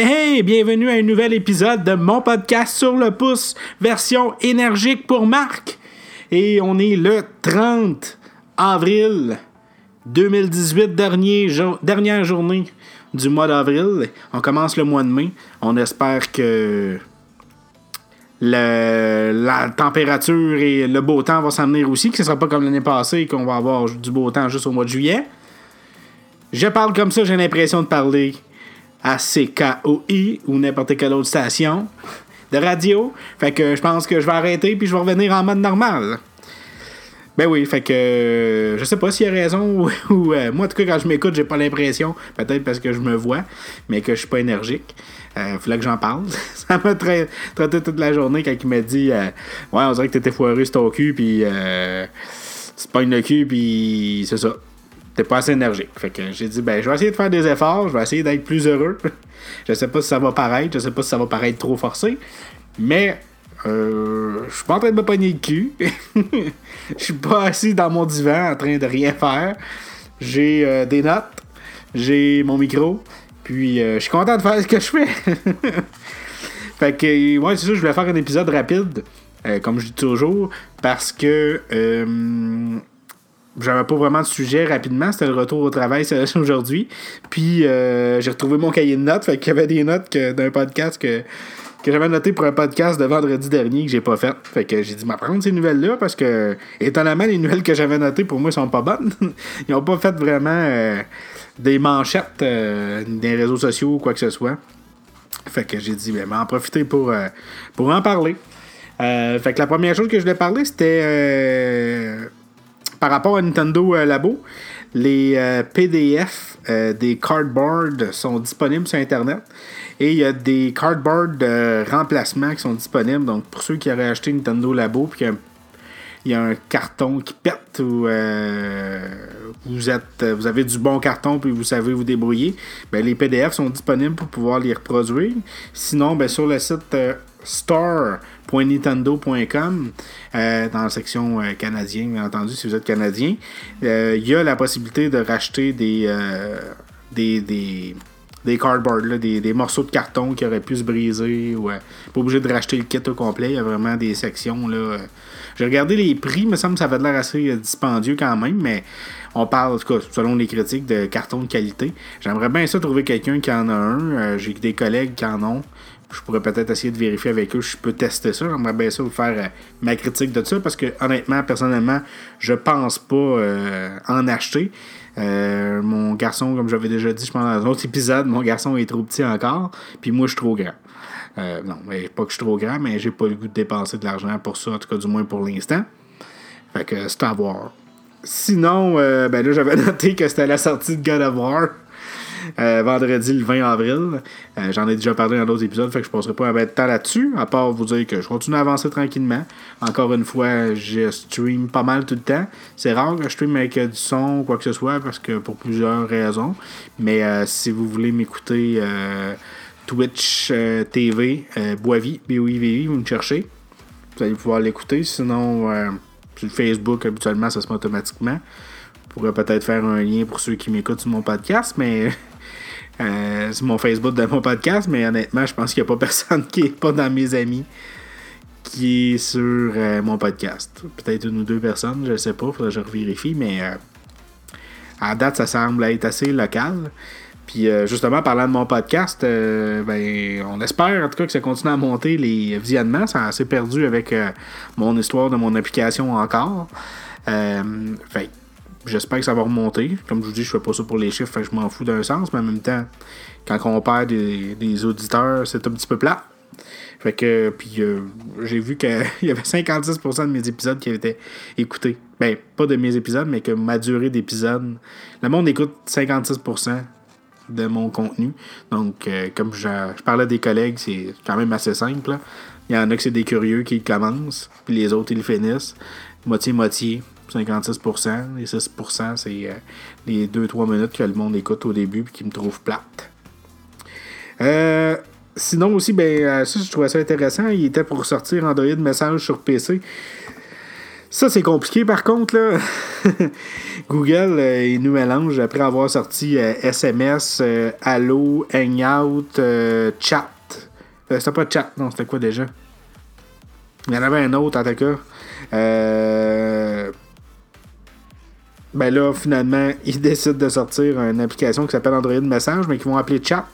Hey, bienvenue à un nouvel épisode de mon podcast sur le pouce, version énergique pour Marc. Et on est le 30 avril 2018, dernier dernière journée du mois d'avril. On commence le mois de mai. On espère que la température et le beau temps vont s'amener aussi, que ce ne sera pas comme l'année passée, qu'on va avoir du beau temps juste au mois de juillet. Je parle comme ça, j'ai l'impression de parler à CKOI ou n'importe quelle autre station de radio. Fait que je pense que je vais arrêter puis je vais revenir en mode normal. Ben oui, fait que je sais pas s'il y a raison ou, euh, moi en tout cas quand je m'écoute, j'ai pas l'impression, peut-être parce que je me vois, mais que je suis pas énergique. Euh, fallait que j'en parle. ça m'a traité toute la journée quand il m'a dit euh, Ouais, on dirait que t'étais foireux sur ton cul, puis euh, c'est pas une cul, puis c'est ça pas assez énergique. Fait que j'ai dit, ben, je vais essayer de faire des efforts, je vais essayer d'être plus heureux. je sais pas si ça va paraître, je sais pas si ça va paraître trop forcé, mais euh, je suis pas en train de me pogner le cul. Je suis pas assis dans mon divan en train de rien faire. J'ai euh, des notes, j'ai mon micro, puis euh, je suis content de faire ce que je fais. fait que, ouais, c'est ça, je voulais faire un épisode rapide, comme je dis toujours, parce que j'avais pas vraiment de sujet rapidement. C'était le retour au travail aujourd'hui. Puis euh, j'ai retrouvé mon cahier de notes. Fait qu'il y avait des notes d'un podcast que, que j'avais noté pour un podcast de vendredi dernier que j'ai pas fait. Fait que j'ai dit, prendre ces nouvelles-là parce que, étonnamment, les nouvelles que j'avais notées pour moi sont pas bonnes. Ils ont pas fait vraiment euh, des manchettes euh, des réseaux sociaux ou quoi que ce soit. Fait que j'ai dit, ben, en profiter pour, pour en parler. fait que la première chose que je voulais parler, c'était par rapport à Nintendo euh, Labo, les euh, PDF euh, des cardboards sont disponibles sur Internet. Et il y a des cardboards de remplacement qui sont disponibles. Donc, pour ceux qui auraient acheté Nintendo Labo, puis il y a un carton qui pète ou vous êtes vous avez du bon carton puis vous savez vous débrouiller, ben, les PDF sont disponibles pour pouvoir les reproduire. Sinon, ben, sur le site store.nintendo.com, euh, dans la section euh, canadien, bien entendu, si vous êtes canadien, euh, il y a la possibilité de racheter des, des, des, des cardboards, des, morceaux de carton qui auraient pu se briser. Ou, pas obligé de racheter le kit au complet. Il y a vraiment des sections. Là, J'ai regardé les prix, il me semble que ça avait l'air assez dispendieux quand même, mais on parle, selon les critiques, de carton de qualité. J'aimerais bien ça trouver quelqu'un qui en a un. J'ai des collègues qui en ont je pourrais peut-être essayer de vérifier avec eux je peux tester ça. J'aimerais bien ça vous faire euh, ma critique de ça parce que honnêtement, personnellement, je pense pas euh, en acheter. Euh, mon garçon, comme j'avais déjà dit, je pense dans un autre épisode, mon garçon est trop petit encore, puis moi je suis trop grand. non, mais pas que je suis trop grand, mais j'ai pas le goût de dépenser de l'argent pour ça, en tout cas du moins pour l'instant. Fait que c'est à voir. Sinon, ben là j'avais noté que c'était la sortie de God of War. Euh, vendredi le 20 avril. Euh, j'en ai déjà parlé dans d'autres épisodes, fait que je passerai pas un peu de temps là-dessus, à part vous dire que je continue à avancer tranquillement. Encore une fois, je stream pas mal tout le temps. C'est rare que je stream avec euh, du son ou quoi que ce soit, parce que pour plusieurs raisons. Mais si vous voulez m'écouter Twitch TV, Boivy, B-O-I-V-I, vous me cherchez. Vous allez pouvoir l'écouter. Sinon, Facebook, habituellement, ça se met automatiquement. Je pourrais peut-être faire un lien pour ceux qui m'écoutent sur mon podcast, mais euh, c'est mon Facebook de mon podcast, mais honnêtement, je pense qu'il n'y a pas personne qui n'est pas dans mes amis qui est sur euh, mon podcast. Peut-être une ou deux personnes, je ne sais pas, faudrait que je revérifie, mais euh, à date, ça semble être assez local. Puis justement, parlant de mon podcast, ben, on espère en tout cas que ça continue à monter les visionnements. Ça a assez perdu avec mon histoire de mon application encore. fait J'espère que ça va remonter. Comme je vous dis, je fais pas ça pour les chiffres, je m'en fous d'un sens, mais en même temps, quand on perd des, auditeurs, c'est un petit peu plat. Fait que, puis euh, j'ai vu qu'il y avait 56% de mes épisodes qui avaient été écoutés. Ben, pas de mes épisodes, mais que ma durée d'épisode. Le monde écoute 56% de mon contenu. Donc, euh, comme je, parlais des collègues, c'est quand même assez simple. Il y en a que c'est des curieux qui commencent, puis les autres, ils le finissent. Moitié-moitié. 56%. Les 6%, c'est euh, les 2-3 minutes que le monde écoute au début et qui me trouve plate. Euh, sinon aussi, ben, euh, ça, je trouvais ça intéressant. Il était pour sortir Android Message sur PC. Ça, c'est compliqué par contre. Là. Google, euh, nous mélange après avoir sorti SMS, Allo, Hangout, Chat. c'était pas Chat, non, c'était quoi déjà? Il y en avait un autre en tout cas. Ben là, finalement, ils décident de sortir une application qui s'appelle Android Message, mais qu'ils vont appeler Chat.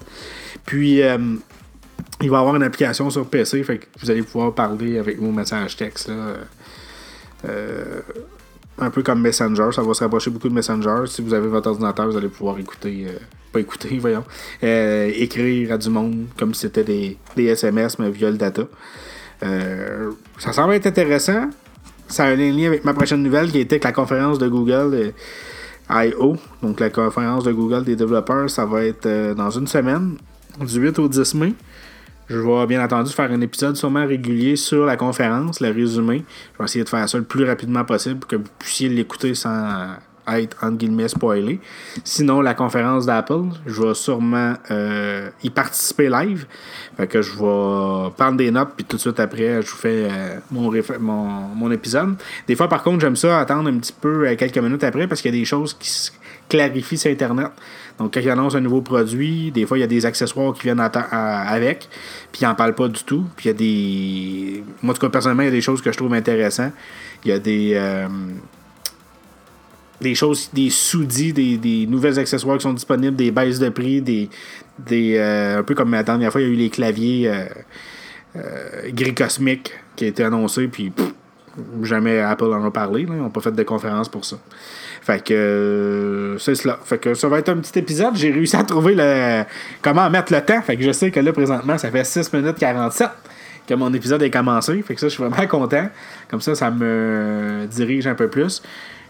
Puis, il va avoir une application sur PC, fait que vous allez pouvoir parler avec vos messages texte. Euh, un peu comme Messenger, ça va se rapprocher beaucoup de Messenger. Si vous avez votre ordinateur, vous allez pouvoir écouter, euh, pas écouter, voyons, euh, écrire à du monde comme si c'était des, SMS, mais via le data. ça semble être intéressant. Ça a un lien avec ma prochaine nouvelle qui était que la conférence de Google I.O., donc la conférence de Google des développeurs, ça va être dans une semaine, du 8 au 10 mai. Je vais bien entendu faire un épisode sûrement régulier sur la conférence, le résumé. Je vais essayer de faire ça le plus rapidement possible pour que vous puissiez l'écouter sans être entre guillemets spoilé. Sinon, la conférence d'Apple, je vais sûrement euh, y participer live. Fait que je vais prendre des notes, puis tout de suite après, je vous fais euh, mon, mon, mon, épisode. Des fois, par contre, j'aime ça attendre un petit peu euh, quelques minutes après parce qu'il y a des choses qui se clarifient sur Internet. Donc, quand ils annoncent un nouveau produit, des fois, il y a des accessoires qui viennent avec, puis ils n'en parlent pas du tout. Puis il y a des. Moi, en tout cas, personnellement, il y a des choses que je trouve intéressantes. Il y a des. Euh, des choses, des sous-dits, des, des nouveaux accessoires qui sont disponibles, des baisses de prix, des. des euh, un peu comme la dernière fois, il y a eu les claviers euh, gris cosmiques qui a été annoncés, puis jamais Apple en a parlé. Ils n'ont pas fait de conférence pour ça. Fait que euh, c'est cela. Fait que ça va être un petit épisode. J'ai réussi à trouver le comment mettre le temps. Fait que je sais que là, présentement, ça fait 6 minutes 47 que mon épisode est commencé. Fait que ça, je suis vraiment content. Comme ça, ça me dirige un peu plus.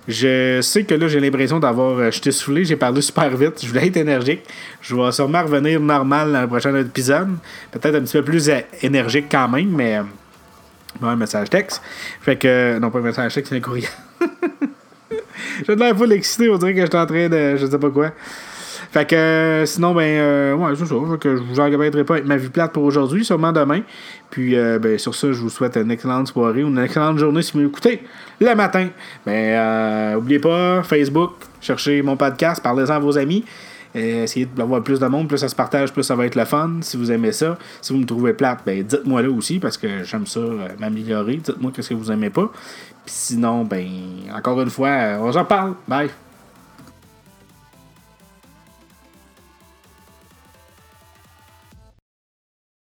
Je sais que là, j'ai l'impression d'avoir. Euh, je soufflé, j'ai parlé super vite. Je voulais être énergique. Je vais sûrement revenir normal dans le prochain épisode. Peut-être un petit peu plus euh, énergique quand même, mais. un message texte. Fait que. Non, pas un message texte, c'est un courriel. J'ai de l'air full excité, on dirait que j'étais en train de. Je sais pas quoi. Fait que euh, sinon, ben, euh, ouais, c'est ça. que je vous pas avec ma vie plate pour aujourd'hui, sûrement demain. Puis, euh, ben, sur ça, je vous souhaite une excellente soirée ou une excellente journée si vous m'écoutez le matin. Ben, oubliez pas, Facebook, cherchez mon podcast, parlez-en à vos amis. essayez d'avoir plus de monde, plus ça se partage, plus ça va être le fun. Si vous aimez ça, si vous me trouvez plate, ben dites-moi là aussi parce que j'aime ça m'améliorer. Dites-moi qu'est-ce que vous aimez pas. Puis sinon, ben, encore une fois, on s'en parle. Bye.